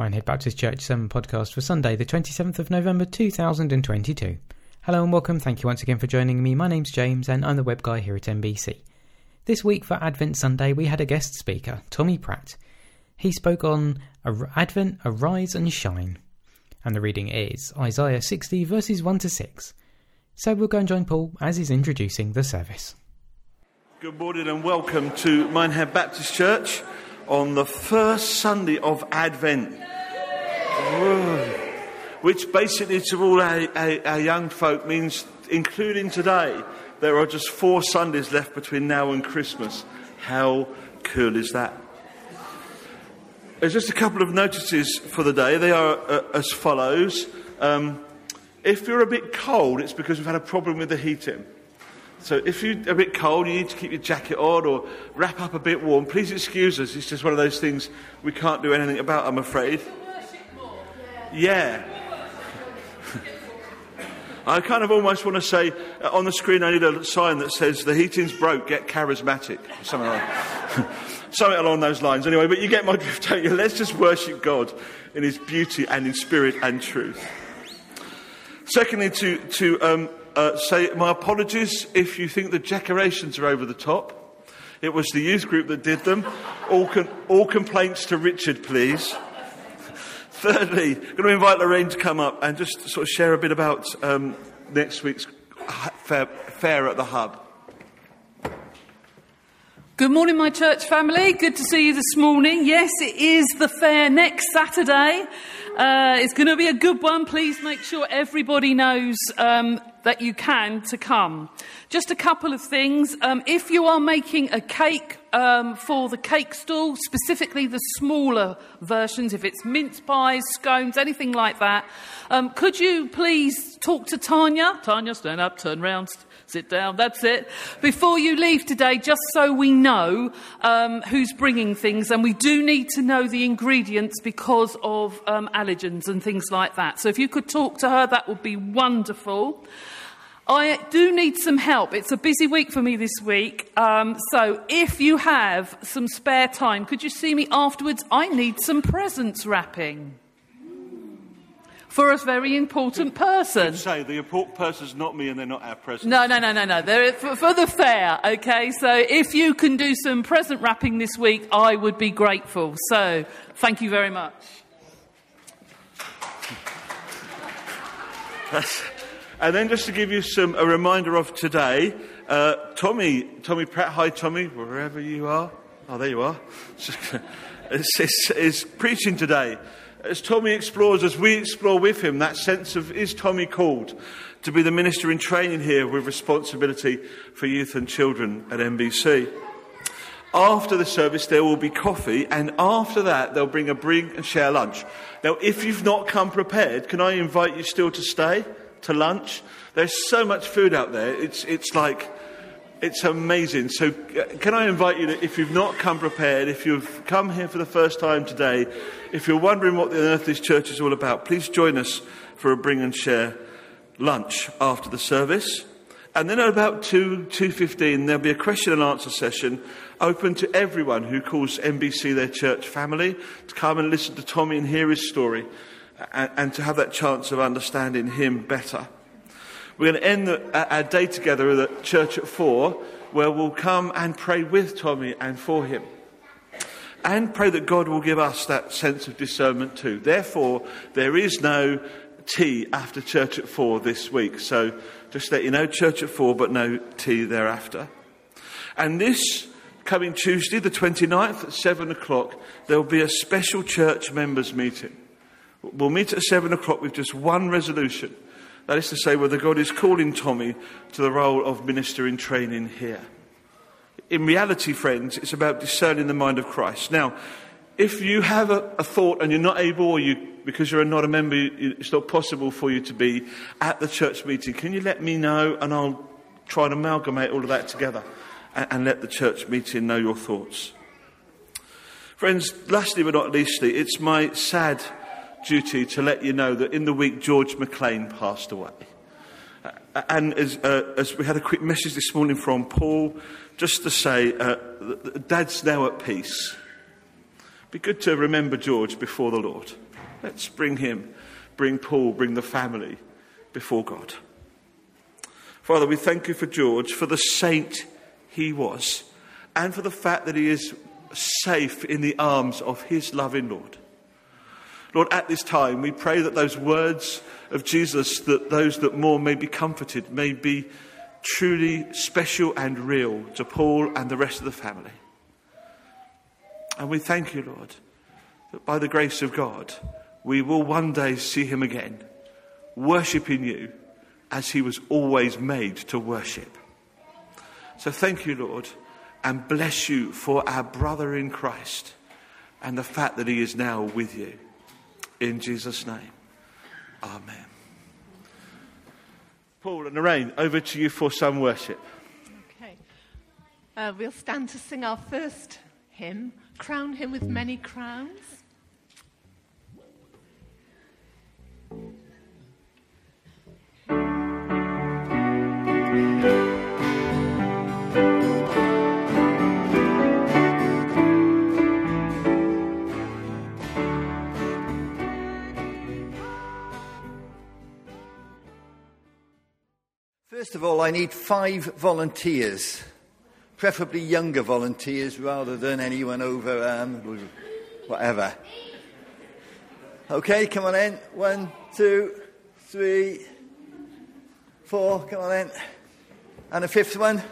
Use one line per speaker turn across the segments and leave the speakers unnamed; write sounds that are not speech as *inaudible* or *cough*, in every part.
Minehead Baptist Church Sermon Podcast for Sunday, the 27th of November 2022. Hello and welcome. Thank you once again for joining me. My name's James and I'm the web guy here at NBC. This week for Advent Sunday, we had a guest speaker, Tommy Pratt. He spoke on Advent, Arise and Shine. And the reading is Isaiah 60, verses 1 to 6. So we'll go and join Paul as he's introducing the service.
Good morning and welcome to Minehead Baptist Church on the first Sunday of Advent. Which basically, to all our, our, our, young folk, means, including today, there are just four Sundays left between now and Christmas. How cool is that? There's just a couple of notices for the day. They are uh, as follows. Um, if you're a bit cold, it's because we've had a problem with the heating. So if you're a bit cold, you need to keep your jacket on or wrap up a bit warm. Please excuse us. It's just one of those things we can't do anything about, I'm afraid. Yeah. *laughs* I kind of almost want to say uh, on the screen, I need a sign that says the heating's broke, get charismatic. Something like *laughs* Something along those lines. Anyway, but you get my drift, don't you? Let's just worship God in His beauty and in spirit and truth. Secondly, to, to um, uh, say my apologies if you think the decorations are over the top. It was the youth group that did them. All, all complaints to Richard, please. Thirdly, I'm going to invite Lorraine to come up and just sort of share a bit about um, next week's fair, fair at the Hub.
Good morning, my church family. Good to see you this morning. Yes, it is the fair next Saturday. Uh, it's going to be a good one. Please make sure everybody knows um, that you can to come. Just a couple of things. Um, if you are making a cake um, for the cake stall, specifically the smaller versions, if it's mince pies, scones, anything like that, um, could you please talk to Tanya? Tanya, stand up, turn round, sit down, that's it. Before you leave today, just so we know um, who's bringing things, and we do need to know the ingredients because of um, allergens and things like that. So if you could talk to her, that would be wonderful. I do need some help. It's a busy week for me this week. Um, so if you have some spare time, could you see me afterwards? I need some presents wrapping for a very important person.
Say the important person's not me, and they're not our presents.
No, no, no, no, no. They're for, for the fair. Okay, so if you can do some present wrapping this week, I would be grateful. So thank you very much.
And then just to give you some a reminder of today, uh, Tommy, Tommy Pratt, hi Tommy, wherever you are. Oh, there you are. *laughs* is, preaching today. As Tommy explores, as we explore with him, that sense of is Tommy called to be the minister in training here with responsibility for youth and children at NBC. After the service, there will be coffee, and after that, they'll bring a bring and share lunch. Now, if you've not come prepared, can I invite you still to stay? To lunch. There's so much food out there. It's, it's like, it's amazing. So, uh, can I invite you to, if you've not come prepared, if you've come here for the first time today, if you're wondering what the earth this church is all about, please join us for a bring and share lunch after the service. And then at about 2, 2.15, there'll be a question and answer session open to everyone who calls NBC their church family to come and listen to Tommy and hear his story and, and to have that chance of understanding Him better. We're going to end the, our day together at church at four, where we'll come and pray with Tommy and for him. And pray that God will give us that sense of discernment too. Therefore, there is no tea after church at four this week. So just let you know, church at four, but no tea thereafter. And this coming Tuesday, the 29th at seven o'clock, there will be a special church members meeting. We'll meet at seven o'clock with just one resolution. That is to say, whether God is calling Tommy to the role of minister in training here. In reality, friends, it's about discerning the mind of Christ. Now, if you have a, a thought and you're not able, or you, because you're not a member, it's not possible for you to be at the church meeting, can you let me know and I'll try and amalgamate all of that together and, and let the church meeting know your thoughts? Friends, lastly but not leastly, it's my sad duty to let you know that in the week George McLean passed away. And as, uh, as, we had a quick message this morning from Paul, just to say, uh, Dad's now at peace. Be good to remember George before the Lord. Let's bring him, bring Paul, bring the family before God. Father, we thank you for George, for the saint he was, and for the fact that he is safe in the arms of his loving Lord. Lord, at this time, we pray that those words of Jesus, that those that mourn may be comforted, may be truly special and real to Paul and the rest of the family. And we thank you, Lord, that by the grace of God, we will one day see him again, worshipping you as he was always made to worship. So thank you, Lord, and bless you for our brother in Christ and the fact that he is now with you. In Jesus' name, Amen. Paul and Lorraine, over to you for some worship.
Okay. Uh, we'll stand to sing our first hymn, Crown Him with Many Crowns.
First of all, I need five volunteers, preferably younger volunteers rather than anyone over um, whatever. Okay, come on in. One, two, three, four. Come on in. And a fifth one.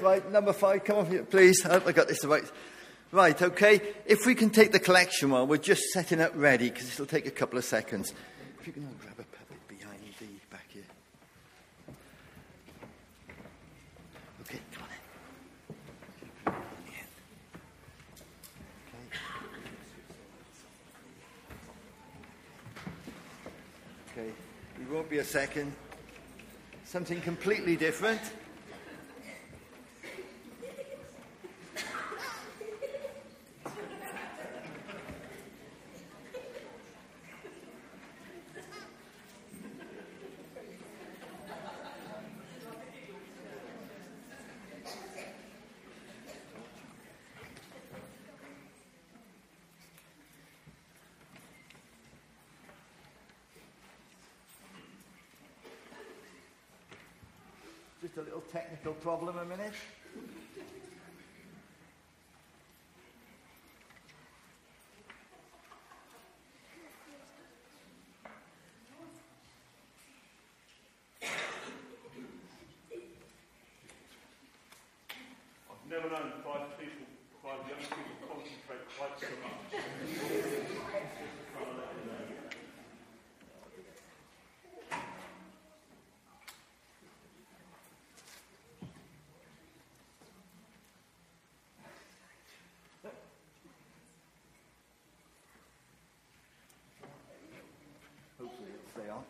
Right, number five. Come on, here, please. I hope I got this right. Right, okay. If we can take the collection while we're just setting up ready, because will take a couple of seconds. If you can grab a puppet behind the back here. Okay, come on in. In. Okay. Okay, we won't be a second. Something completely different. Just a little technical problem a minute.
I've never known five people, five young people concentrate quite so much.
Hopefully it'll stay on.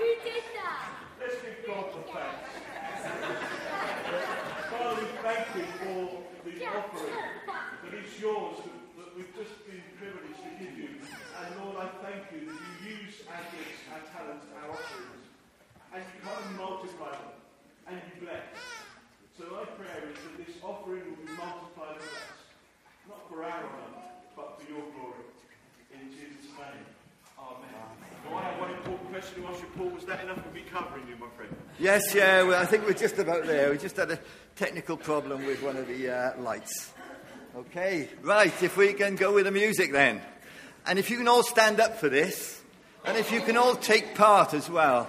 You did that!
Let's give God the thanks. Father, we thank you for the offering that is yours, that, that we've just been privileged to give you. And Lord, I thank you that you use our gifts, our talents, our offerings, and you come and multiply them, and you bless. So my prayer is that this offering will be multiplied and blessed, not for our honor, but for your glory. In Jesus' name. Amen. Well, I have one important question to ask you, Paul. Was that enough of me covering you, my friend?
Yes, yeah, well, I think we're just about there. We just had a technical problem with one of the uh, lights. Okay, right, if we can go with the music then. And if you can all stand up for this, and if you can all take part as well.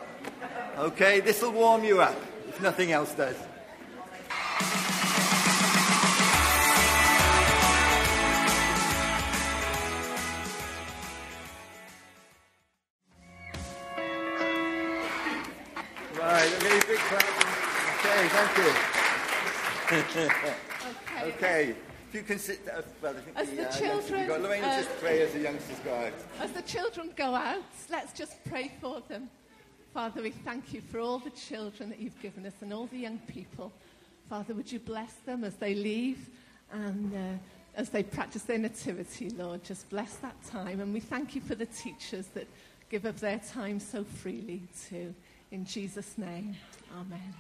Okay, this will warm you up, if nothing else does. Okay. Okay, if you can sit down. Well, I think
As the
uh,
children,
got- Lorraine
uh,
just pray as the youngsters go out.
As the children go out, let's just pray for them. Father, we thank you for all the children that you've given us and all the young people. Father, would you bless them as they leave and uh, as they practice their nativity, Lord? Just bless that time. And we thank you for the teachers that give of their time so freely too. In Jesus' name, amen.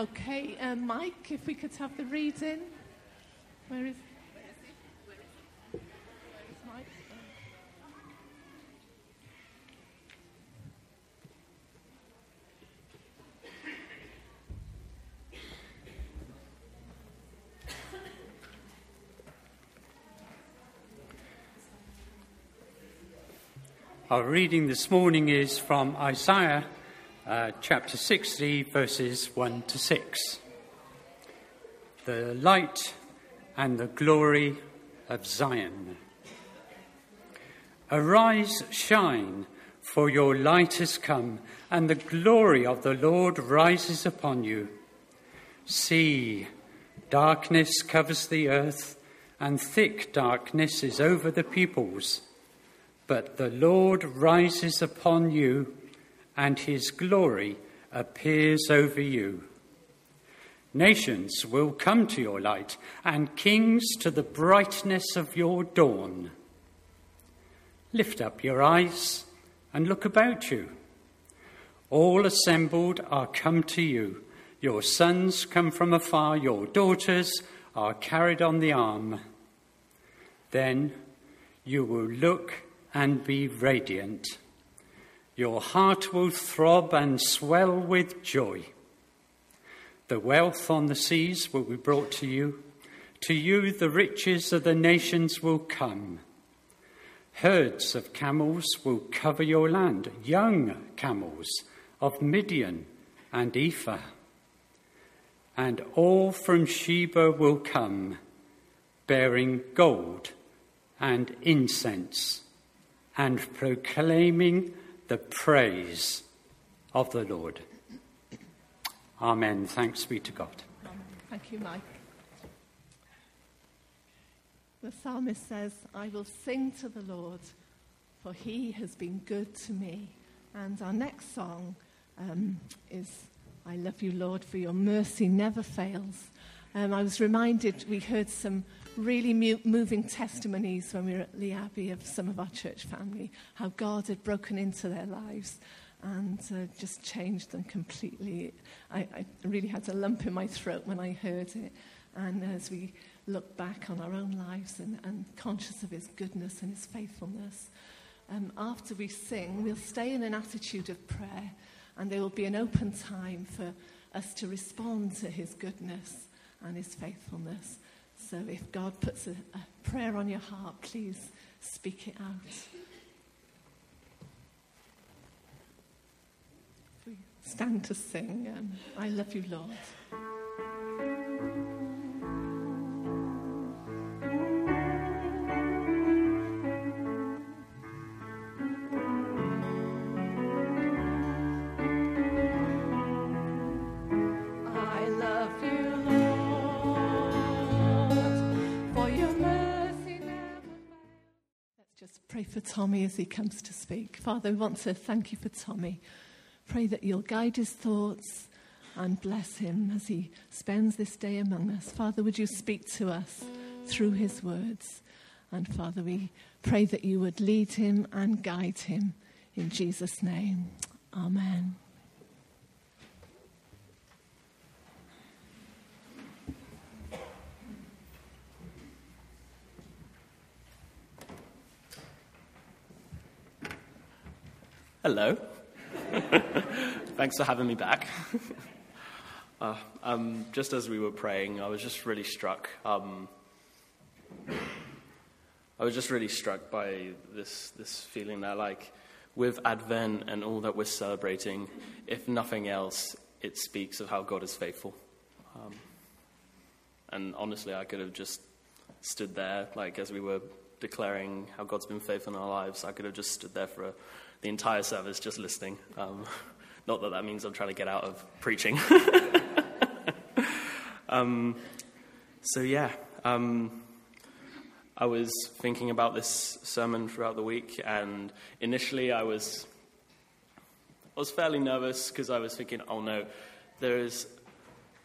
Okay, um, Mike, if we could have the reading. Where is, where is he? Where is he? Where is Mike?
Our reading this morning is from Isaiah uh, chapter 60, verses 1 to 6. The light and the glory of Zion. Arise, shine, for your light has come, and the glory of the Lord rises upon you. See, darkness covers the earth, and thick darkness is over the peoples. But the Lord rises upon you, and his glory appears over you. Nations will come to your light, and kings to the brightness of your dawn. Lift up your eyes and look about you. All assembled are come to you. Your sons come from afar, your daughters are carried on the arm. Then you will look and be radiant. Your heart will throb and swell with joy. The wealth on the seas will be brought to you. To you, the riches of the nations will come. Herds of camels will cover your land, young camels of Midian and Ephah. And all from Sheba will come, bearing gold and incense and proclaiming the praise of the Lord. Amen. Thanks be to God.
Thank you, Mike. The psalmist says, I will sing to the Lord, for he has been good to me. And our next song um, is, I love you, Lord, for your mercy never fails. Um, I was reminded, we heard some really mu- moving testimonies when we were at Lee Abbey of some of our church family, how God had broken into their lives and uh, just changed them completely. I, I really had a lump in my throat when I heard it. And as we look back on our own lives and, and conscious of his goodness and his faithfulness, um, after we sing, we'll stay in an attitude of prayer and there will be an open time for us to respond to his goodness and his faithfulness. So if God puts a, a prayer on your heart, please speak it out. Stand to sing, um, I love you, Lord. Tommy as he comes to speak. Father, we want to thank you for Tommy. Pray that you'll guide his thoughts and bless him as he spends this day among us. Father, would you speak to us through his words? And Father, we pray that you would lead him and guide him in Jesus' name. Amen.
Hello. *laughs* Thanks for having me back. *laughs* uh, um, just as we were praying, I was just really struck. Um, I was just really struck by this this feeling that, like, with Advent and all that we're celebrating, if nothing else, it speaks of how God is faithful. Um, and honestly, I could have just stood there, like as we were declaring how God's been faithful in our lives. I could have just stood there for a, the entire service just listening. Um, *laughs* not that that means I'm trying to get out of preaching. *laughs* um, so yeah, um, I was thinking about this sermon throughout the week, and initially I was I was fairly nervous because I was thinking, oh no, there is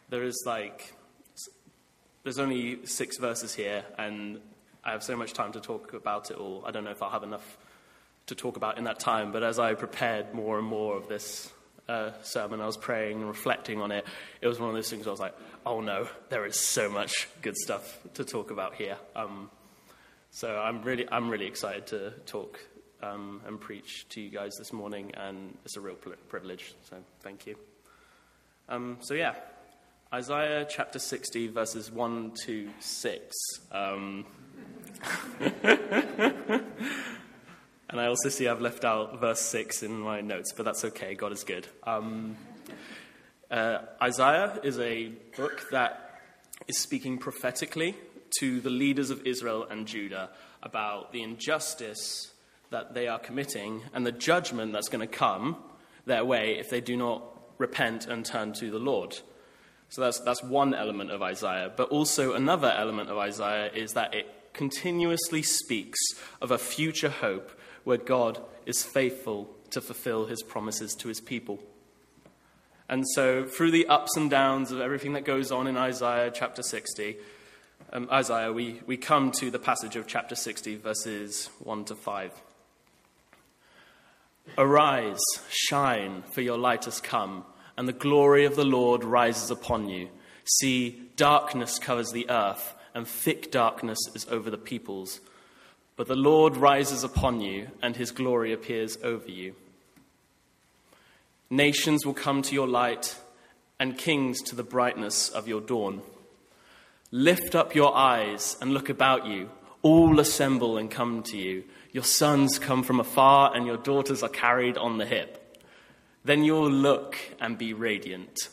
there is like there's only six verses here, and I have so much time to talk about it all. I don't know if I'll have enough to talk about in that time, but as I prepared more and more of this uh, sermon, I was praying and reflecting on it, it was one of those things I was like, oh no, there is so much good stuff to talk about here. Um, so I'm really, I'm really excited to talk um, and preach to you guys this morning, and it's a real privilege. So thank you. Um, so yeah, Isaiah chapter 60, verses 1 to 6. *laughs* And I also see I've left out verse 6 in my notes, but that's okay. God is good. Um, uh, Isaiah is a book that is speaking prophetically to the leaders of Israel and Judah about the injustice that they are committing and the judgment that's going to come their way if they do not repent and turn to the Lord. So that's, that's one element of Isaiah. But also, another element of Isaiah is that it continuously speaks of a future hope where God is faithful to fulfill his promises to his people. And so, through the ups and downs of everything that goes on in Isaiah chapter 60, um, Isaiah, we, we come to the passage of chapter 60, verses 1 to 5. Arise, shine, for your light has come, and the glory of the Lord rises upon you. See, darkness covers the earth, and thick darkness is over the peoples. But the Lord rises upon you, and his glory appears over you. Nations will come to your light, and kings to the brightness of your dawn. Lift up your eyes and look about you. All assemble and come to you. Your sons come from afar, and your daughters are carried on the hip. Then you'll look and be radiant.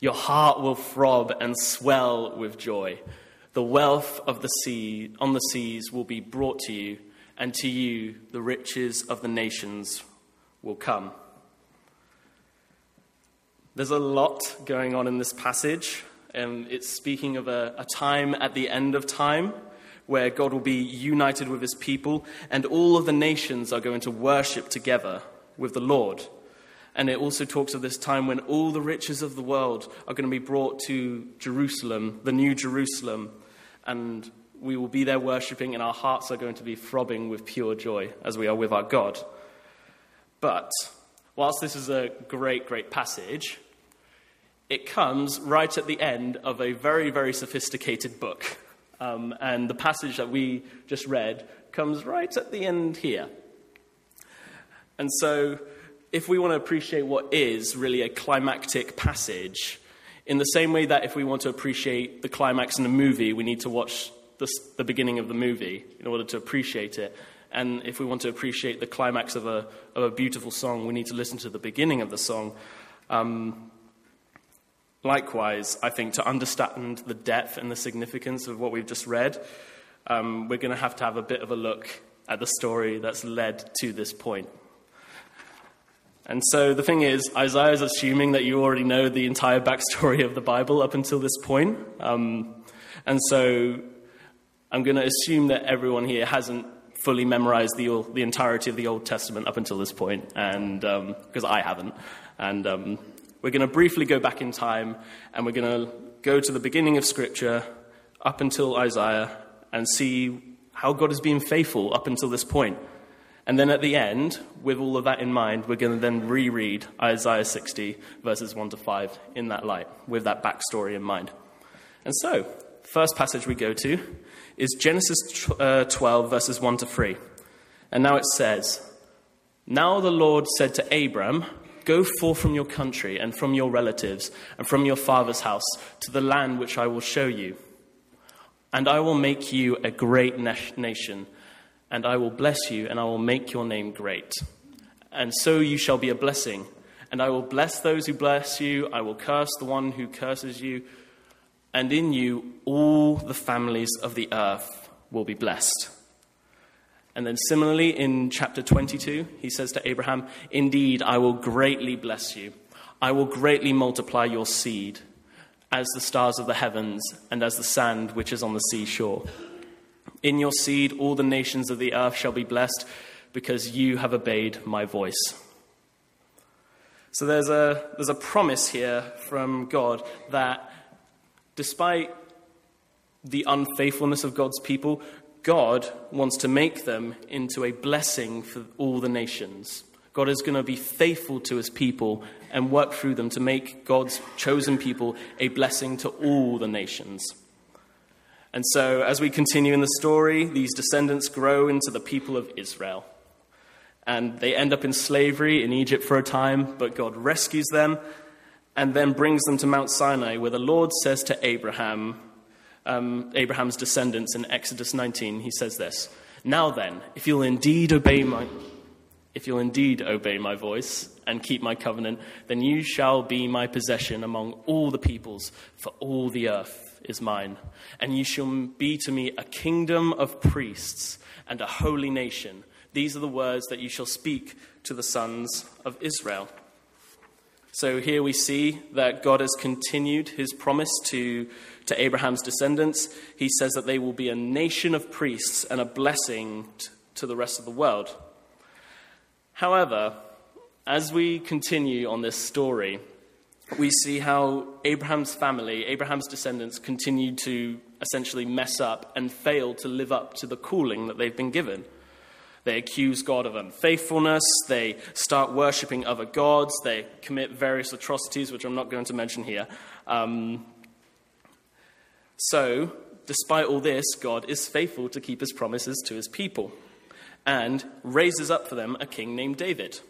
Your heart will throb and swell with joy. The wealth of the sea on the seas will be brought to you, and to you the riches of the nations will come. There's a lot going on in this passage. and it's speaking of a, a time at the end of time where God will be united with his people, and all of the nations are going to worship together with the Lord. And it also talks of this time when all the riches of the world are going to be brought to Jerusalem, the new Jerusalem, and we will be there worshipping, and our hearts are going to be throbbing with pure joy as we are with our God. But whilst this is a great, great passage, it comes right at the end of a very, very sophisticated book. Um, and the passage that we just read comes right at the end here. And so, if we want to appreciate what is really a climactic passage, in the same way that if we want to appreciate the climax in a movie, we need to watch the, the beginning of the movie in order to appreciate it. And if we want to appreciate the climax of a, of a beautiful song, we need to listen to the beginning of the song. Um, Likewise, I think to understand the depth and the significance of what we've just read, um, we're going to have to have a bit of a look at the story that's led to this point. And so the thing is, Isaiah is assuming that you already know the entire backstory of the Bible up until this point. Um, and so I'm going to assume that everyone here hasn't fully memorized the, the entirety of the Old Testament up until this point, and because um, I haven't. And um, we're going to briefly go back in time and we're going to go to the beginning of Scripture up until Isaiah and see how God has been faithful up until this point. And then at the end, with all of that in mind, we're going to then reread Isaiah 60, verses 1 to 5, in that light, with that backstory in mind. And so, first passage we go to is Genesis uh, 12, verses 1 to 3. And now it says, Now the Lord said to Abram, Go forth from your country and from your relatives and from your father's house to the land which I will show you. And I will make you a great nation, and I will bless you, and I will make your name great. And so you shall be a blessing. And I will bless those who bless you, I will curse the one who curses you, and in you all the families of the earth will be blessed. And then similarly in chapter 22, he says to Abraham, Indeed, I will greatly bless you. I will greatly multiply your seed as the stars of the heavens and as the sand which is on the seashore. In your seed, all the nations of the earth shall be blessed because you have obeyed my voice. So there's a, there's a promise here from God that despite the unfaithfulness of God's people, God wants to make them into a blessing for all the nations. God is going to be faithful to his people and work through them to make God's chosen people a blessing to all the nations. And so, as we continue in the story, these descendants grow into the people of Israel. And they end up in slavery in Egypt for a time, but God rescues them and then brings them to Mount Sinai, where the Lord says to Abraham, um, Abraham's descendants in Exodus 19, he says this Now then, if you'll indeed obey my. If you'll indeed obey my voice and keep my covenant, then you shall be my possession among all the peoples, for all the earth is mine. And you shall be to me a kingdom of priests and a holy nation. These are the words that you shall speak to the sons of Israel. So here we see that God has continued his promise to, to Abraham's descendants. He says that they will be a nation of priests and a blessing to the rest of the world. However, as we continue on this story, we see how Abraham's family, Abraham's descendants, continue to essentially mess up and fail to live up to the calling that they've been given. They accuse God of unfaithfulness. They start worshipping other gods. They commit various atrocities, which I'm not going to mention here. Um, so, despite all this, God is faithful to keep his promises to his people and raises up for them a king named David.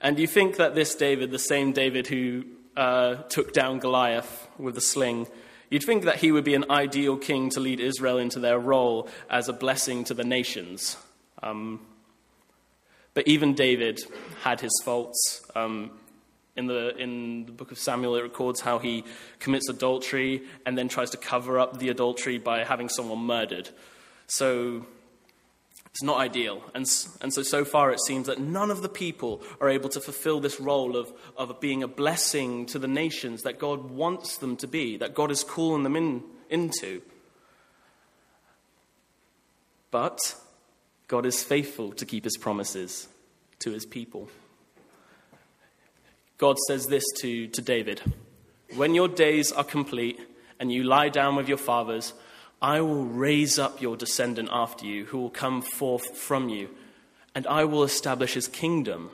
And you think that this David, the same David who uh, took down Goliath with a sling, you'd think that he would be an ideal king to lead Israel into their role as a blessing to the nations. Um, but even David had his faults. Um, in, the, in the book of Samuel, it records how he commits adultery and then tries to cover up the adultery by having someone murdered. So it's not ideal. And, and so, so far, it seems that none of the people are able to fulfill this role of, of being a blessing to the nations that God wants them to be, that God is calling them in, into. But God is faithful to keep his promises to his people. God says this to, to David When your days are complete and you lie down with your fathers, I will raise up your descendant after you, who will come forth from you, and I will establish his kingdom.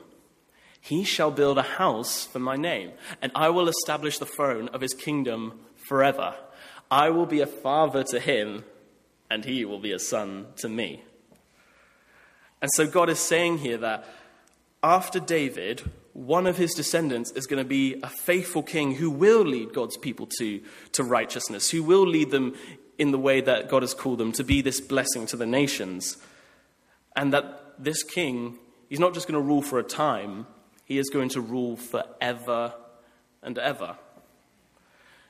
He shall build a house for my name, and I will establish the throne of his kingdom forever. I will be a father to him, and he will be a son to me. And so God is saying here that after David, one of his descendants is going to be a faithful king who will lead God's people to, to righteousness, who will lead them in the way that God has called them to be this blessing to the nations. And that this king, he's not just going to rule for a time, he is going to rule forever and ever.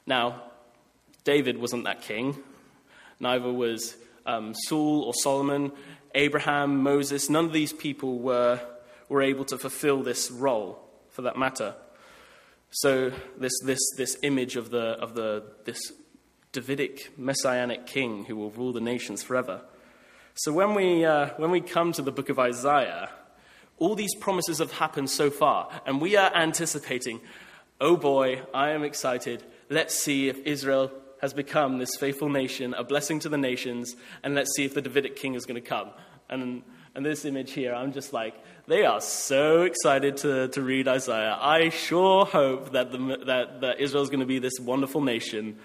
Now, David wasn't that king, neither was um, Saul or Solomon. Abraham, Moses, none of these people were, were able to fulfill this role for that matter. So this, this, this image of, the, of the, this Davidic messianic king who will rule the nations forever. So when we, uh, when we come to the book of Isaiah, all these promises have happened so far, and we are anticipating, oh boy, I am excited. Let's see if Israel has become this faithful nation, a blessing to the nations, and let's see if the Davidic king is going to come. And, and this image here, I'm just like, they are so excited to, to read Isaiah. I sure hope that, the, that, that Israel is going to be this wonderful nation.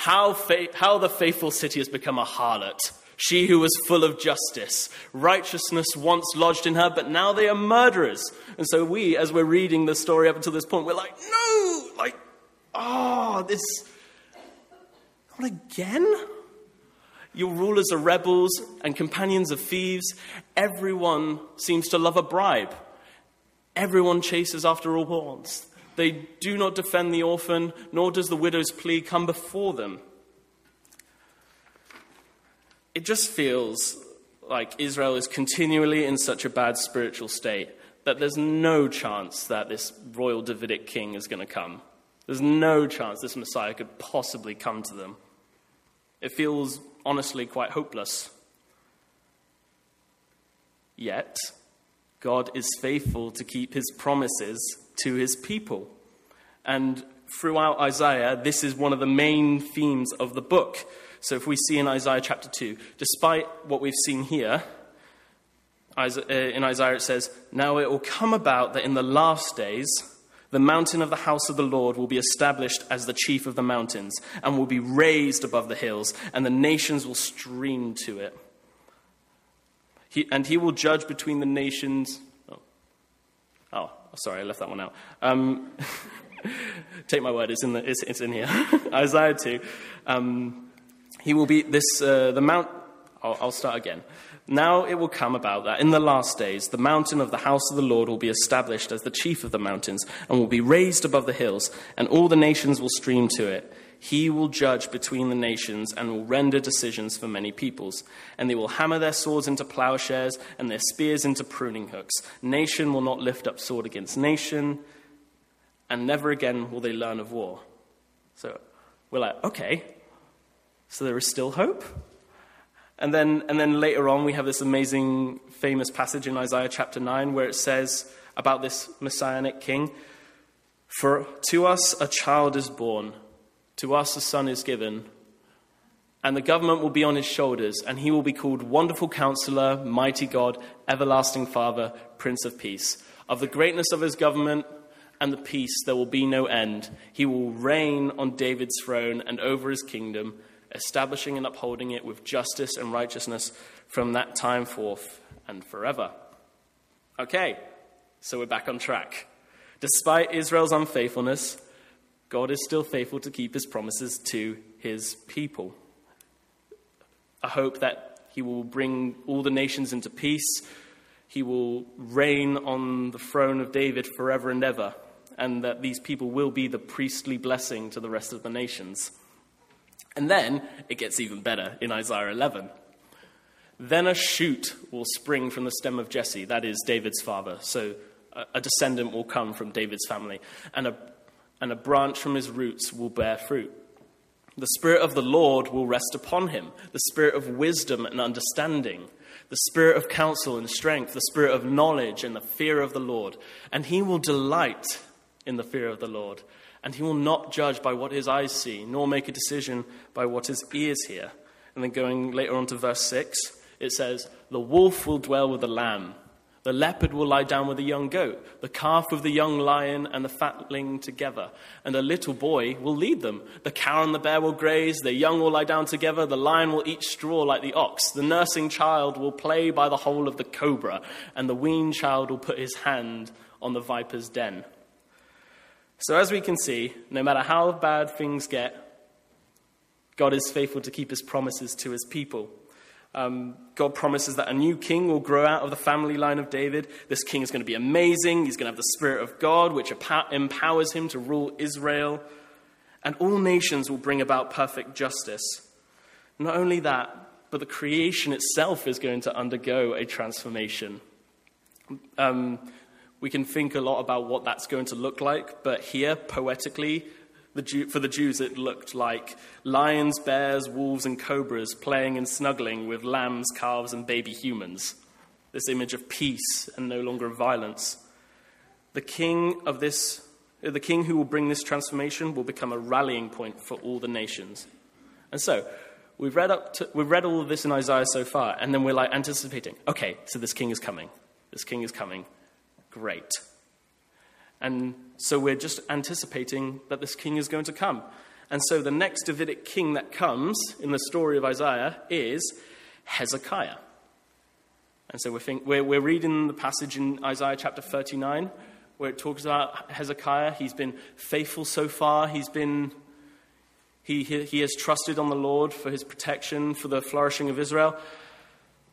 How, how the faithful city has become a harlot. She who was full of justice. Righteousness once lodged in her, but now they are murderers. And so we, as we're reading the story up until this point, we're like, no! Like, oh, this. Not again? Your rulers are rebels and companions of thieves. Everyone seems to love a bribe. Everyone chases after all horns. They do not defend the orphan, nor does the widow's plea come before them. It just feels like Israel is continually in such a bad spiritual state that there's no chance that this royal Davidic king is going to come. There's no chance this Messiah could possibly come to them. It feels honestly quite hopeless. Yet, God is faithful to keep his promises to his people. And throughout Isaiah, this is one of the main themes of the book. So if we see in Isaiah chapter 2, despite what we've seen here, uh, in Isaiah it says, Now it will come about that in the last days, the mountain of the house of the Lord will be established as the chief of the mountains, and will be raised above the hills, and the nations will stream to it. He, and he will judge between the nations. Oh, sorry, I left that one out. Um, *laughs* take my word, it's in, the, it's, it's in here. *laughs* Isaiah 2. Um, he will be this, uh, the mount. I'll, I'll start again. Now it will come about that in the last days the mountain of the house of the Lord will be established as the chief of the mountains and will be raised above the hills, and all the nations will stream to it. He will judge between the nations and will render decisions for many peoples. And they will hammer their swords into plowshares and their spears into pruning hooks. Nation will not lift up sword against nation, and never again will they learn of war. So we're like, okay, so there is still hope? And then, and then later on, we have this amazing, famous passage in Isaiah chapter 9 where it says about this messianic king For to us a child is born, to us a son is given, and the government will be on his shoulders, and he will be called Wonderful Counselor, Mighty God, Everlasting Father, Prince of Peace. Of the greatness of his government and the peace there will be no end. He will reign on David's throne and over his kingdom establishing and upholding it with justice and righteousness from that time forth and forever. Okay, so we're back on track. Despite Israel's unfaithfulness, God is still faithful to keep his promises to his people. I hope that he will bring all the nations into peace. He will reign on the throne of David forever and ever, and that these people will be the priestly blessing to the rest of the nations. And then it gets even better in Isaiah 11. Then a shoot will spring from the stem of Jesse, that is David's father. So a, descendant will come from David's family, and a, and a branch from his roots will bear fruit. The Spirit of the Lord will rest upon him the Spirit of wisdom and understanding, the Spirit of counsel and strength, the Spirit of knowledge and the fear of the Lord. And he will delight in the fear of the Lord and he will not judge by what his eyes see, nor make a decision by what his ears hear. And then going later on to verse 6, it says, The wolf will dwell with the lamb, the leopard will lie down with the young goat, the calf with the young lion, and the fatling together. And a little boy will lead them. The cow and the bear will graze, their young will lie down together, the lion will eat straw like the ox, the nursing child will play by the hole of the cobra, and the weaned child will put his hand on the viper's den. So, as we can see, no matter how bad things get, God is faithful to keep his promises to his people. Um, God promises that a new king will grow out of the family line of David. This king is going to be amazing. He's going to have the Spirit of God, which empowers him to rule Israel. And all nations will bring about perfect justice. Not only that, but the creation itself is going to undergo a transformation. Um, we can think a lot about what that's going to look like, but here, poetically, the Jew, for the Jews, it looked like lions, bears, wolves, and cobras playing and snuggling with lambs, calves, and baby humans. This image of peace and no longer of violence. The king of this, the king who will bring this transformation will become a rallying point for all the nations. And so, we've read, up to, we've read all of this in Isaiah so far, and then we're like anticipating, okay, so this king is coming. This king is coming. Great. And so we're just anticipating that this king is going to come. And so the next Davidic king that comes in the story of Isaiah is Hezekiah. And so we're, think, we're, we're reading the passage in Isaiah chapter 39 where it talks about Hezekiah. He's been faithful so far. He's been he, he, he has trusted on the Lord for his protection, for the flourishing of Israel.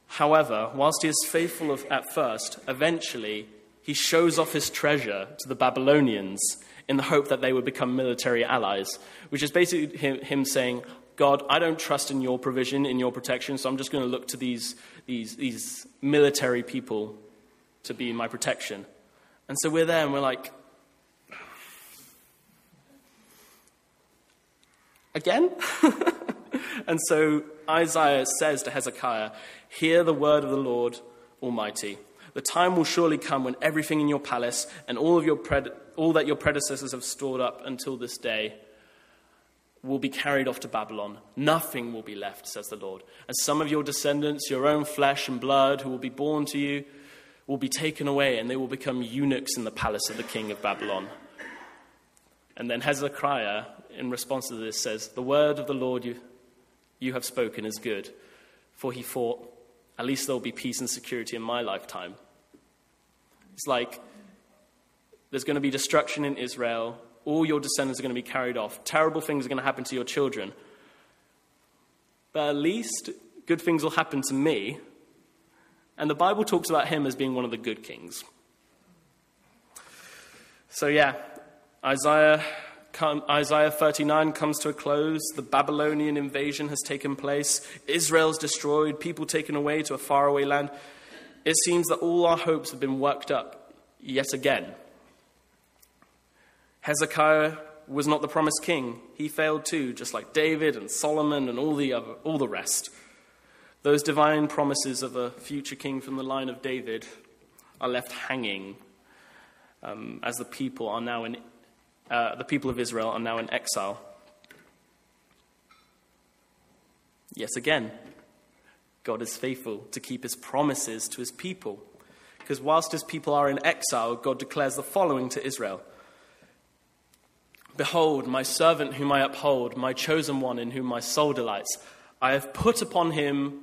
However, whilst he is faithful of, at first, eventually he shows off his treasure to the Babylonians in the hope that they would become military allies, which is basically him, him saying, God, I don't trust in your provision, in your protection, so I'm just going to look to these, these, these military people to be my protection. And so we're there and we're like, again? *laughs* and so Isaiah says to Hezekiah, Hear the word of the Lord Almighty. The time will surely come when everything in your palace and all, of your pred- all that your predecessors have stored up until this day will be carried off to Babylon. Nothing will be left, says the Lord. And some of your descendants, your own flesh and blood, who will be born to you, will be taken away, and they will become eunuchs in the palace of the king of Babylon. And then Hezekiah, in response to this, says, The word of the Lord you, you have spoken is good. For he thought, At least there will be peace and security in my lifetime. It's like there's going to be destruction in Israel. All your descendants are going to be carried off. Terrible things are going to happen to your children. But at least good things will happen to me. And the Bible talks about him as being one of the good kings. So, yeah, Isaiah, Isaiah 39 comes to a close. The Babylonian invasion has taken place. Israel's destroyed, people taken away to a faraway land. It seems that all our hopes have been worked up yet again. Hezekiah was not the promised king. He failed too, just like David and Solomon and all the, other, all the rest. Those divine promises of a future king from the line of David are left hanging um, as the people are now in uh, the people of Israel are now in exile. Yet again, God is faithful to keep his promises to his people. Because whilst his people are in exile, God declares the following to Israel Behold, my servant whom I uphold, my chosen one in whom my soul delights. I have put upon him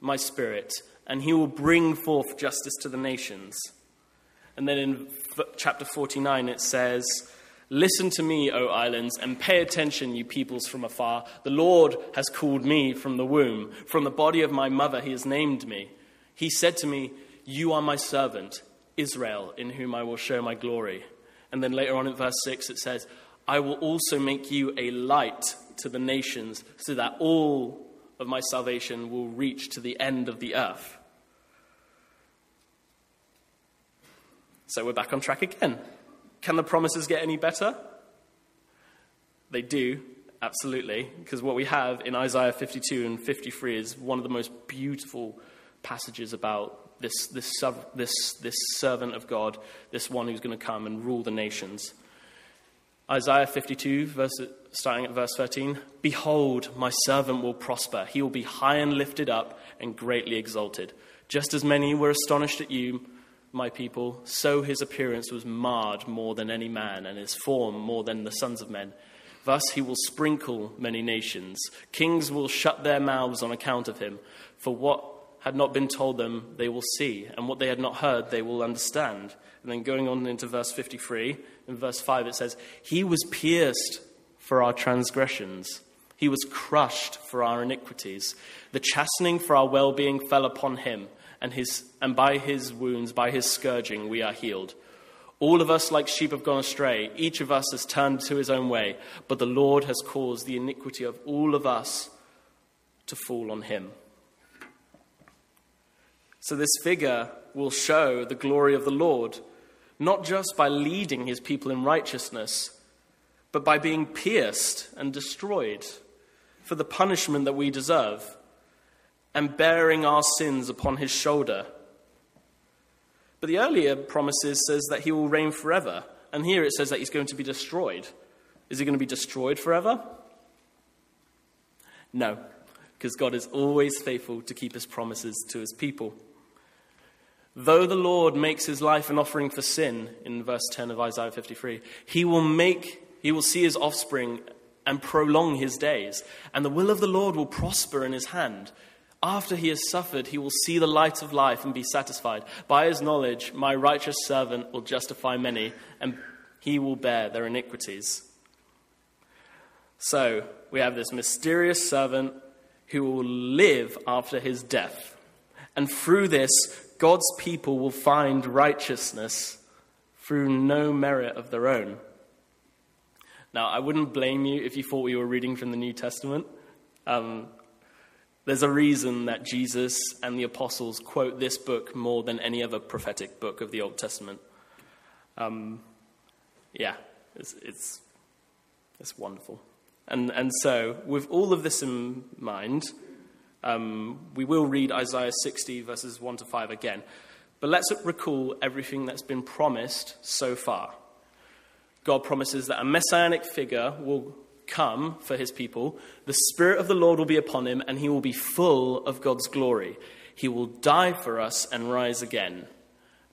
my spirit, and he will bring forth justice to the nations. And then in chapter 49, it says, Listen to me, O islands, and pay attention, you peoples from afar. The Lord has called me from the womb. From the body of my mother, he has named me. He said to me, You are my servant, Israel, in whom I will show my glory. And then later on in verse 6, it says, I will also make you a light to the nations, so that all of my salvation will reach to the end of the earth. So we're back on track again. Can the promises get any better? They do, absolutely, because what we have in Isaiah 52 and 53 is one of the most beautiful passages about this, this, this, this servant of God, this one who's going to come and rule the nations. Isaiah 52, verse, starting at verse 13 Behold, my servant will prosper. He will be high and lifted up and greatly exalted. Just as many were astonished at you, my people, so his appearance was marred more than any man, and his form more than the sons of men. Thus he will sprinkle many nations. Kings will shut their mouths on account of him. For what had not been told them, they will see, and what they had not heard, they will understand. And then going on into verse 53, in verse 5, it says, He was pierced for our transgressions, He was crushed for our iniquities. The chastening for our well being fell upon Him and, his, and by his wounds, by his scourging, we are healed. All of us, like sheep, have gone astray. Each of us has turned to his own way, but the Lord has caused the iniquity of all of us to fall on him. So, this figure will show the glory of the Lord, not just by leading his people in righteousness, but by being pierced and destroyed for the punishment that we deserve and bearing our sins upon his shoulder. But the earlier promises says that he will reign forever, and here it says that he's going to be destroyed. Is he going to be destroyed forever? No, because God is always faithful to keep his promises to his people. Though the Lord makes his life an offering for sin, in verse 10 of Isaiah 53, he will make he will see his offspring and prolong his days, and the will of the Lord will prosper in his hand. After he has suffered, he will see the light of life and be satisfied. By his knowledge, my righteous servant will justify many, and he will bear their iniquities. So, we have this mysterious servant who will live after his death. And through this, God's people will find righteousness through no merit of their own. Now, I wouldn't blame you if you thought we were reading from the New Testament. Um, there's a reason that Jesus and the apostles quote this book more than any other prophetic book of the Old Testament. Um, yeah, it's, it's, it's wonderful. And, and so, with all of this in mind, um, we will read Isaiah 60, verses 1 to 5 again. But let's recall everything that's been promised so far. God promises that a messianic figure will come for his people, the Spirit of the Lord will be upon him, and he will be full of God's glory. He will die for us and rise again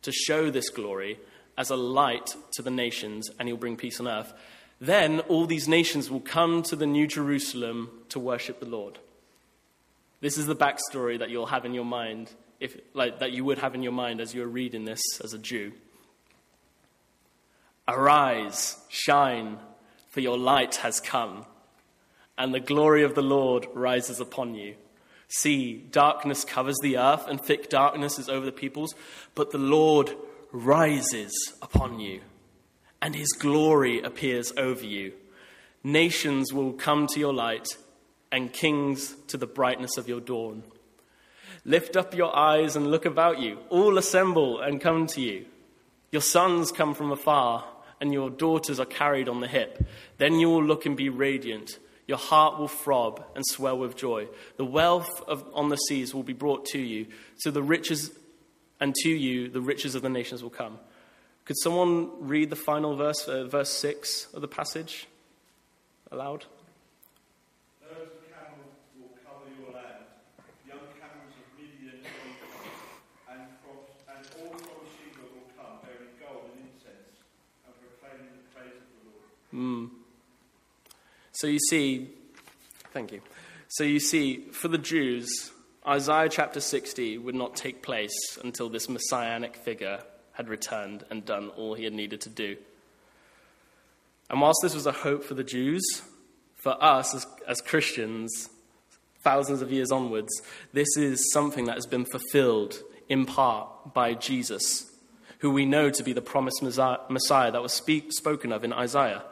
to show this glory as a light to the nations, and he'll bring peace on earth. Then all these nations will come to the New Jerusalem to worship the Lord. This is the backstory that you'll have in your mind, if, like, that you would have in your mind as you're reading this as a Jew. Arise, shine, for your light has come, and the glory of the Lord rises upon you. See, darkness covers the earth, and thick darkness is over the peoples, but the Lord rises upon you, and his glory appears over you. Nations will come to your light, and kings to the brightness of your dawn. Lift up your eyes and look about you. All assemble and come to you. Your sons come from afar, and your daughters are carried on the hip. Then you will look and be radiant. Your heart will throb and swell with joy. The wealth of, on the seas will be brought to you. To the riches, and to you the riches of the nations will come. Could someone read the final verse, uh, verse 6 of the passage aloud?
Those camels will cover your land, young camels of Midian and from and all from Sheba will come, bearing gold and incense and proclaiming the praise of Lord.
So you see, thank you. So you see, for the Jews, Isaiah chapter 60 would not take place until this messianic figure had returned and done all he had needed to do. And whilst this was a hope for the Jews, for us as, as Christians, thousands of years onwards, this is something that has been fulfilled in part by Jesus, who we know to be the promised Messiah Messiah that was speak, spoken of in Isaiah.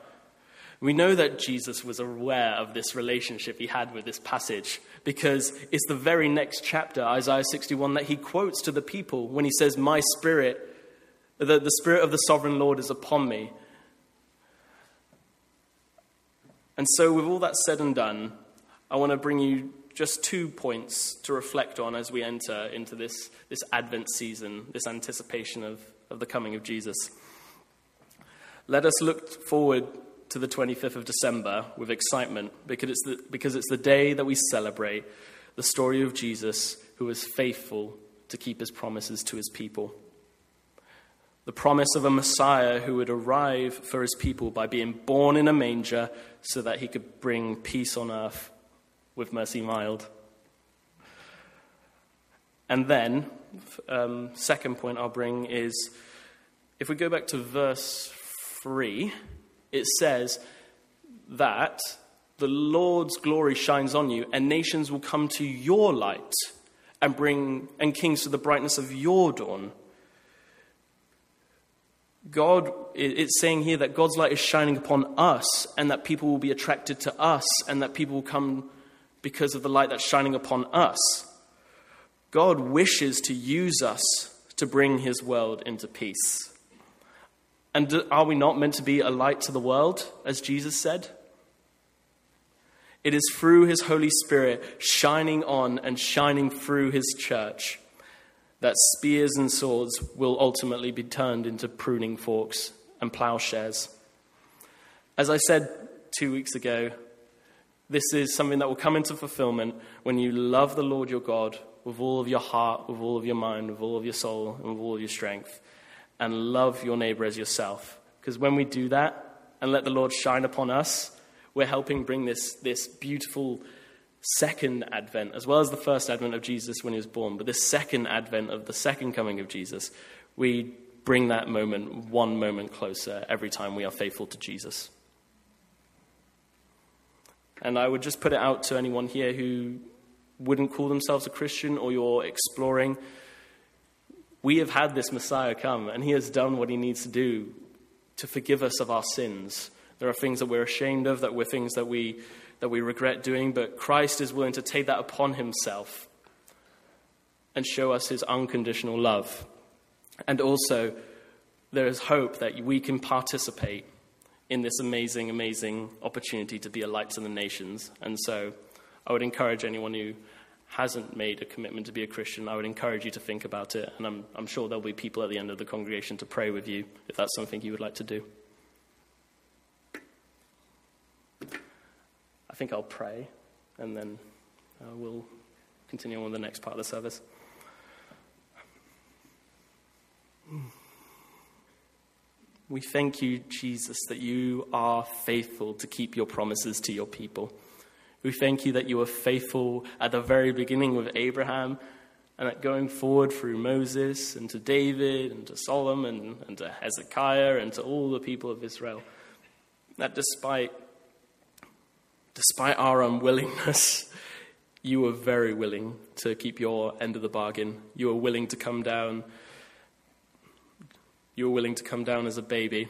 We know that Jesus was aware of this relationship he had with this passage because it's the very next chapter, Isaiah 61, that he quotes to the people when he says, My spirit, the, the spirit of the sovereign Lord is upon me. And so, with all that said and done, I want to bring you just two points to reflect on as we enter into this, this Advent season, this anticipation of, of the coming of Jesus. Let us look forward to the 25th of December with excitement because it's, the, because it's the day that we celebrate the story of Jesus who was faithful to keep his promises to his people. The promise of a Messiah who would arrive for his people by being born in a manger so that he could bring peace on earth with mercy mild. And then, um, second point I'll bring is if we go back to verse 3, it says that the Lord's glory shines on you, and nations will come to your light and bring and kings to the brightness of your dawn. God, it's saying here that God's light is shining upon us, and that people will be attracted to us, and that people will come because of the light that's shining upon us. God wishes to use us to bring his world into peace. And are we not meant to be a light to the world, as Jesus said? It is through his Holy Spirit shining on and shining through his church that spears and swords will ultimately be turned into pruning forks and plowshares. As I said two weeks ago, this is something that will come into fulfillment when you love the Lord your God with all of your heart, with all of your mind, with all of your soul, and with all of your strength, and love your neighbor as yourself. Because when we do that and let the Lord shine upon us, we're helping bring this, this beautiful second advent, as well as the first advent of Jesus when he was born, but this second advent of the second coming of Jesus, we bring that moment one moment closer every time we are faithful to Jesus. And I would just put it out to anyone here who wouldn't call themselves a Christian or you're exploring. We have had this Messiah come, and he has done what he needs to do to forgive us of our sins. There are things that we're ashamed of, that we're things that we, that we regret doing, but Christ is willing to take that upon himself and show us his unconditional love. And also, there is hope that we can participate in this amazing, amazing opportunity to be a light to the nations. And so I would encourage anyone who hasn't made a commitment to be a Christian, I would encourage you to think about it. And I'm, I'm sure there'll be people at the end of the congregation to pray with you if that's something you would like to do. I think I'll pray, and then uh, we'll continue on with the next part of the service. We thank you, Jesus, that you are faithful to keep your promises to your people. We thank you that you were faithful at the very beginning with Abraham and that going forward through Moses and to David and to Solomon and to Hezekiah and to all the people of Israel, that despite, despite our unwillingness, you were very willing to keep your end of the bargain. You were willing to come down. You were willing to come down as a baby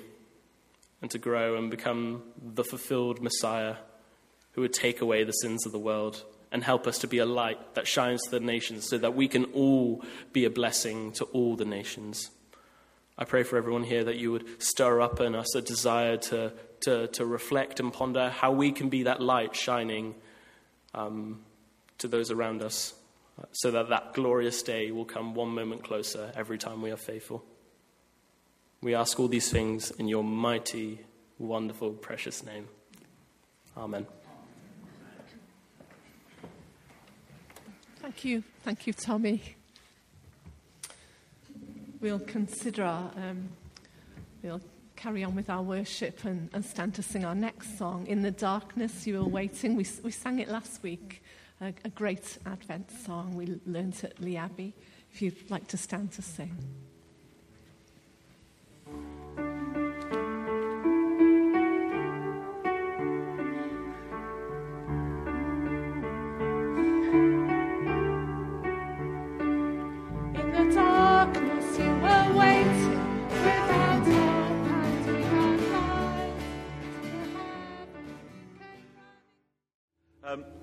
and to grow and become the fulfilled Messiah who would take away the sins of the world and help us to be a light that shines to the nations so that we can all be a blessing to all the nations. I pray for everyone here that you would stir up in us a desire to, to, to reflect and ponder how we can be that light shining um, to those around us so that that glorious day will come one moment closer every time we are faithful. We ask all these things in your mighty, wonderful, precious name. Amen.
Thank you. Thank you, Tommy. We'll consider um, we'll carry on with our worship and, and stand to sing our next song, In the Darkness You Are Waiting. We, we sang it last week, a, a great Advent song we learnt at Lee Abbey. If you'd like to stand to sing.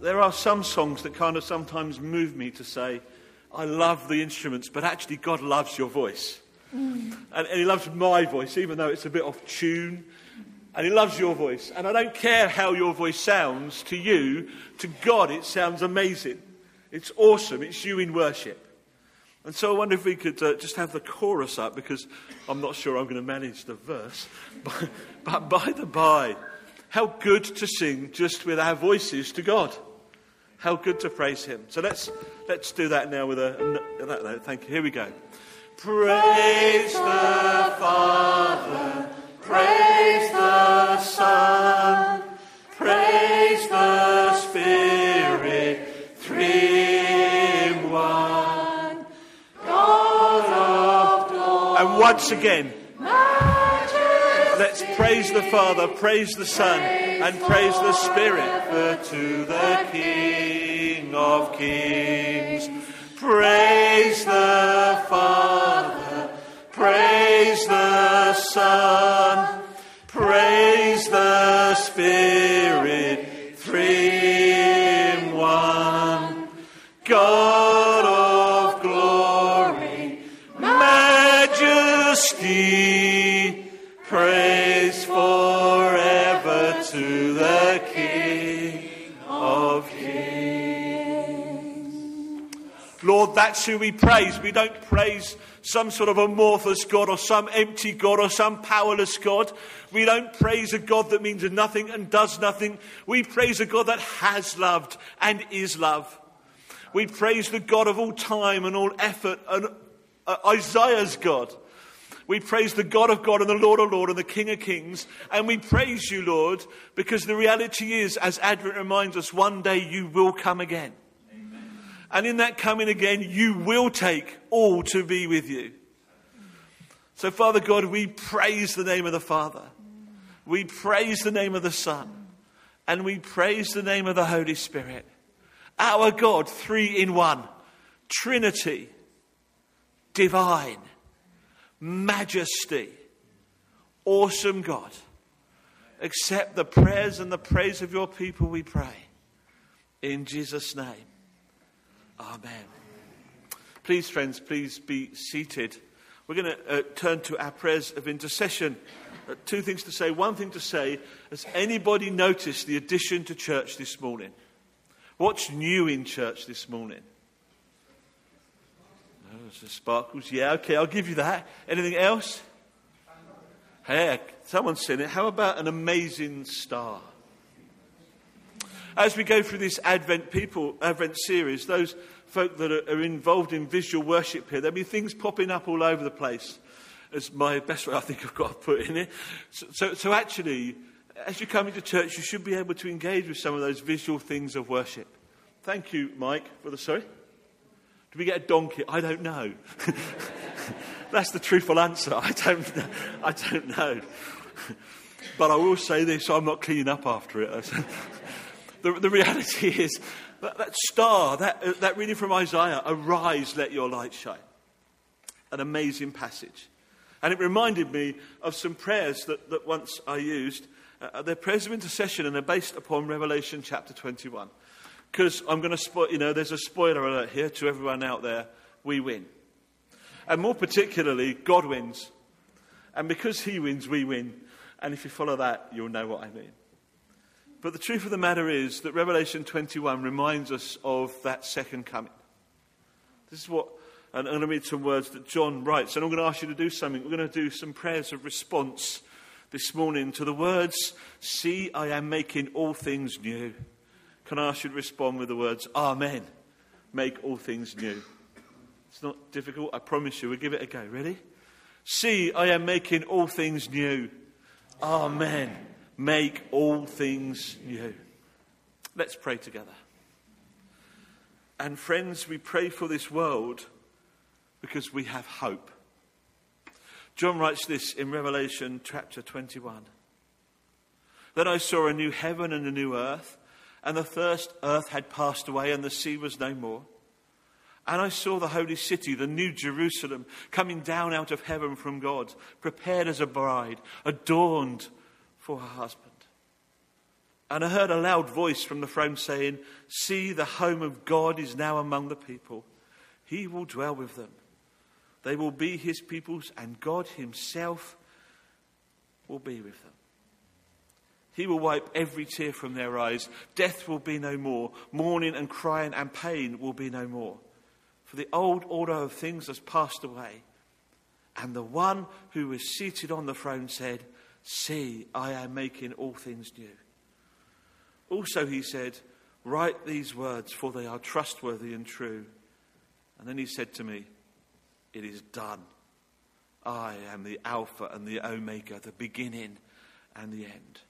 There are some songs that kind of sometimes move me to say, I love the instruments, but actually God loves your voice. And, and He loves my voice, even though it's a bit off tune. And He loves your voice. And I don't care how your voice sounds to you, to God it sounds amazing. It's awesome. It's you in worship. And so I wonder if we could uh, just have the chorus up because I'm not sure I'm going to manage the verse. *laughs* But, but by the by, how good to sing just with our voices to God. How good to praise Him. So let's, let's do that now with a. no, thank you. Here we go. Praise the Father, praise the Son, praise the Spirit, three in one. God of glory. And once again, let's praise the Father, praise the Son, and praise the Spirit. To the King of Kings, praise the Father, praise the Son, praise the Spirit, that's who we praise. We don't praise some sort of amorphous God or some empty God or some powerless God. We don't praise a God that means nothing and does nothing. We praise a God that has loved and is love. We praise the God of all time and all effort and uh, Isaiah's God. We praise the God of God and the Lord of Lord and the King of Kings. And we praise you, Lord, because the reality is, as Advent reminds us, one day you will come again. And in that coming again, you will take all to be with you. So, Father God, we praise the name of the Father. We praise the name of the Son. And we praise the name of the Holy Spirit. Our God, three in one, Trinity, divine, majesty, awesome God. Accept the prayers and the praise of your people, we pray. In Jesus' name. Amen. Please, friends, please be seated. We're going to uh, turn to our prayers of intercession. Uh, two things to say. One thing to say Has anybody noticed the addition to church this morning? What's new in church this morning? Oh, the sparkles. Yeah, okay, I'll give you that. Anything else? Heck, someone's seen it. How about an amazing star? As we go through this Advent people, Advent series, those folk that are, are involved in visual worship here, there'll be things popping up all over the place. As my best way I think I've got to put in it. So, so, so actually, as you come into church, you should be able to engage with some of those visual things of worship. Thank you, Mike, for the sorry. Did we get a donkey? I don't know. *laughs* That's the truthful answer. I don't, I don't know. *laughs* But I will say this I'm not cleaning up after it. *laughs* the, the reality *laughs* is that, that star, that, uh, that reading from Isaiah, arise, let your light shine. An amazing passage. And it reminded me of some prayers that, that once I used. Uh, they're prayers of intercession and they're based upon Revelation chapter 21. Because I'm going to spoil, you know, there's a spoiler alert here to everyone out there. We win. And more particularly, God wins. And because He wins, we win. And if you follow that, you'll know what I mean. But the truth of the matter is that Revelation 21 reminds us of that second coming. This is what, and I'm going to read some words that John writes. And I'm going to ask you to do something. We're going to do some prayers of response this morning to the words, See, I am making all things new. Can I ask you to respond with the words, Amen? Make all things new. It's not difficult, I promise you. We'll give it a go. Ready? See, I am making all things new. Amen. Make all things new. Let's pray together. And friends, we pray for this world because we have hope. John writes this in Revelation chapter 21. Then I saw a new heaven and a new earth, and the first earth had passed away, and the sea was no more. And I saw the holy city, the new Jerusalem, coming down out of heaven from God, prepared as a bride, adorned for her husband. And I heard a loud voice from the throne saying, See, the home of God is now among the people. He will dwell with them. They will be his peoples, and God himself will be with them. He will wipe every tear from their eyes. Death will be no more. Mourning and crying and pain will be no more. For the old order of things has passed away. And the one who was seated on the throne said, See, I am making all things new. Also, he said, Write these words, for they are trustworthy and true. And then he said to me, It is done. I am the Alpha and the Omega, the beginning and the end.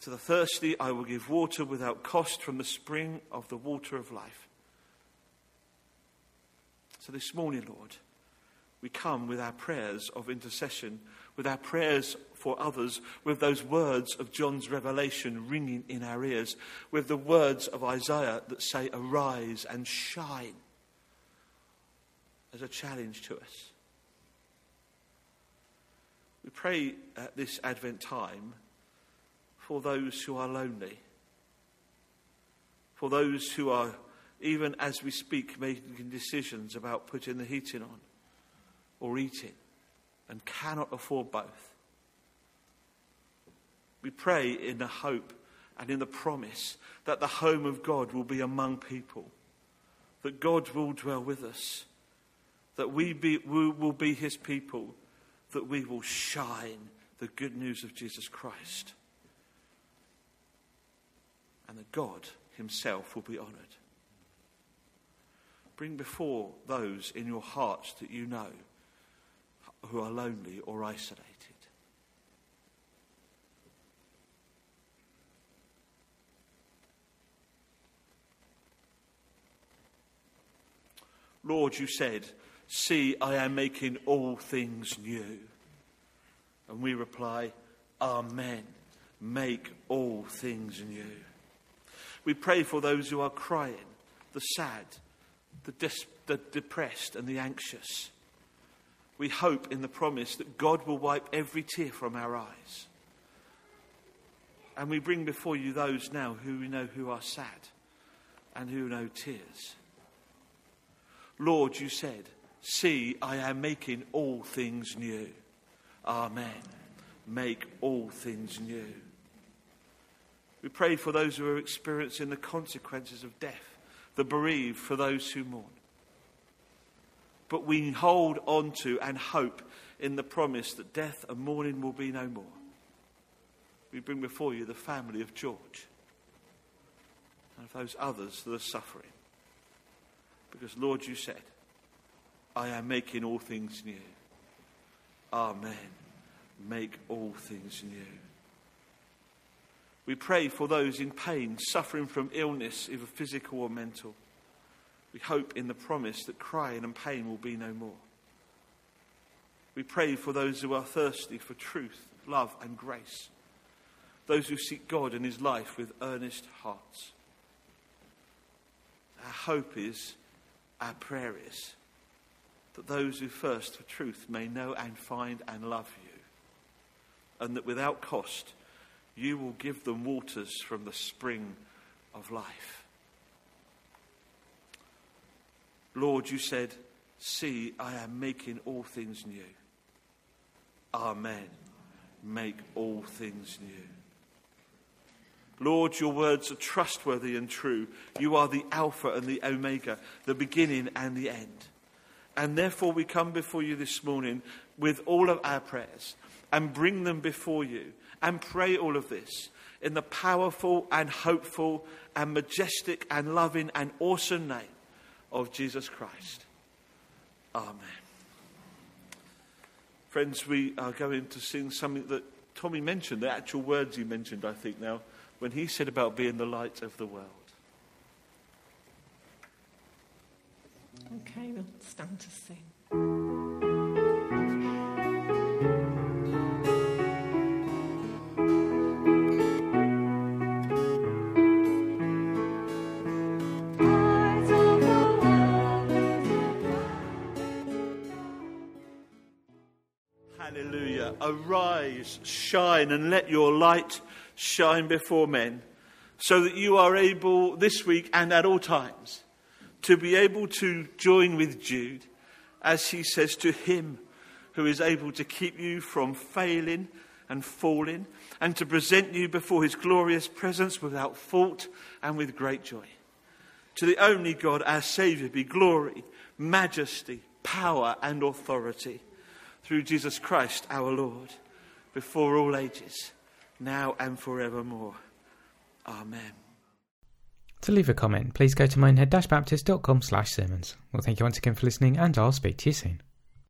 To the thirsty, I will give water without cost from the spring of the water of life. So this morning, Lord, we come with our prayers of intercession with our prayers for others, with those words of John's revelation ringing in our ears, with the words of Isaiah that say, Arise and shine, as a challenge to us. We pray at this Advent time for those who are lonely, for those who are, even as we speak, making decisions about putting the heating on or eating and cannot afford both. We pray in the hope and in the promise that the home of God will be among people, that God will dwell with us, that we, be, we will be his people, that we will shine the good news of Jesus Christ, and that God himself will be honoured. Bring before those in your hearts that you know who are lonely or isolated. Lord, you said, See, I am making all things new. And we reply, Amen. Make all things new. We pray for those who are crying, the sad, the, des- the depressed, and the anxious we hope in the promise that God will wipe every tear from our eyes. And we bring before you those now who we know who are sad and who know tears. Lord, you said, See, I am making all things new. Amen. Make all things new. We pray for those who are experiencing the consequences of death, the bereaved, for those who mourn but we hold on to and hope in the promise that death and mourning will be no more. We bring before you the family of George. And of those others that are suffering. Because, Lord, you said, I am making all things new. Amen. Make all things new. We pray for those in pain, suffering from illness, either physical or mental. We hope in the promise that crying and pain will be no more. We pray for those who are thirsty for truth, love, and grace. Those who seek God and His life with earnest hearts. Our hope is, our prayer is, that those who thirst for truth may know and find and love you, and that without cost, you will give them waters from the spring of life. Lord, you said, See, I am making all things new. Amen. Make all things new. Lord, your words are trustworthy and true. You are the Alpha and the Omega, the beginning and the end. And therefore, we come before you this morning with all of our prayers and bring them before you and pray all of this in the powerful and hopeful and majestic and loving and awesome name of Jesus Christ. Amen. Friends, we are going to sing something that Tommy mentioned, the actual words he mentioned, I think, now, when he said about being the light of the world.
Okay, we'll stand to sing.
Arise, shine, and let your light shine before men, so that you are able this week and at all times to be able to join with Jude as he says to him who is able to keep you from failing and falling and to present you before his glorious presence without fault and with great joy. To the only God, our Saviour, be glory, majesty, power, and authority through Jesus Christ our Lord, before all ages, now and forevermore. Amen.
To leave a comment, please go to minehead-baptist.com slash sermons. Well, thank you once again for listening, and I'll speak to you soon.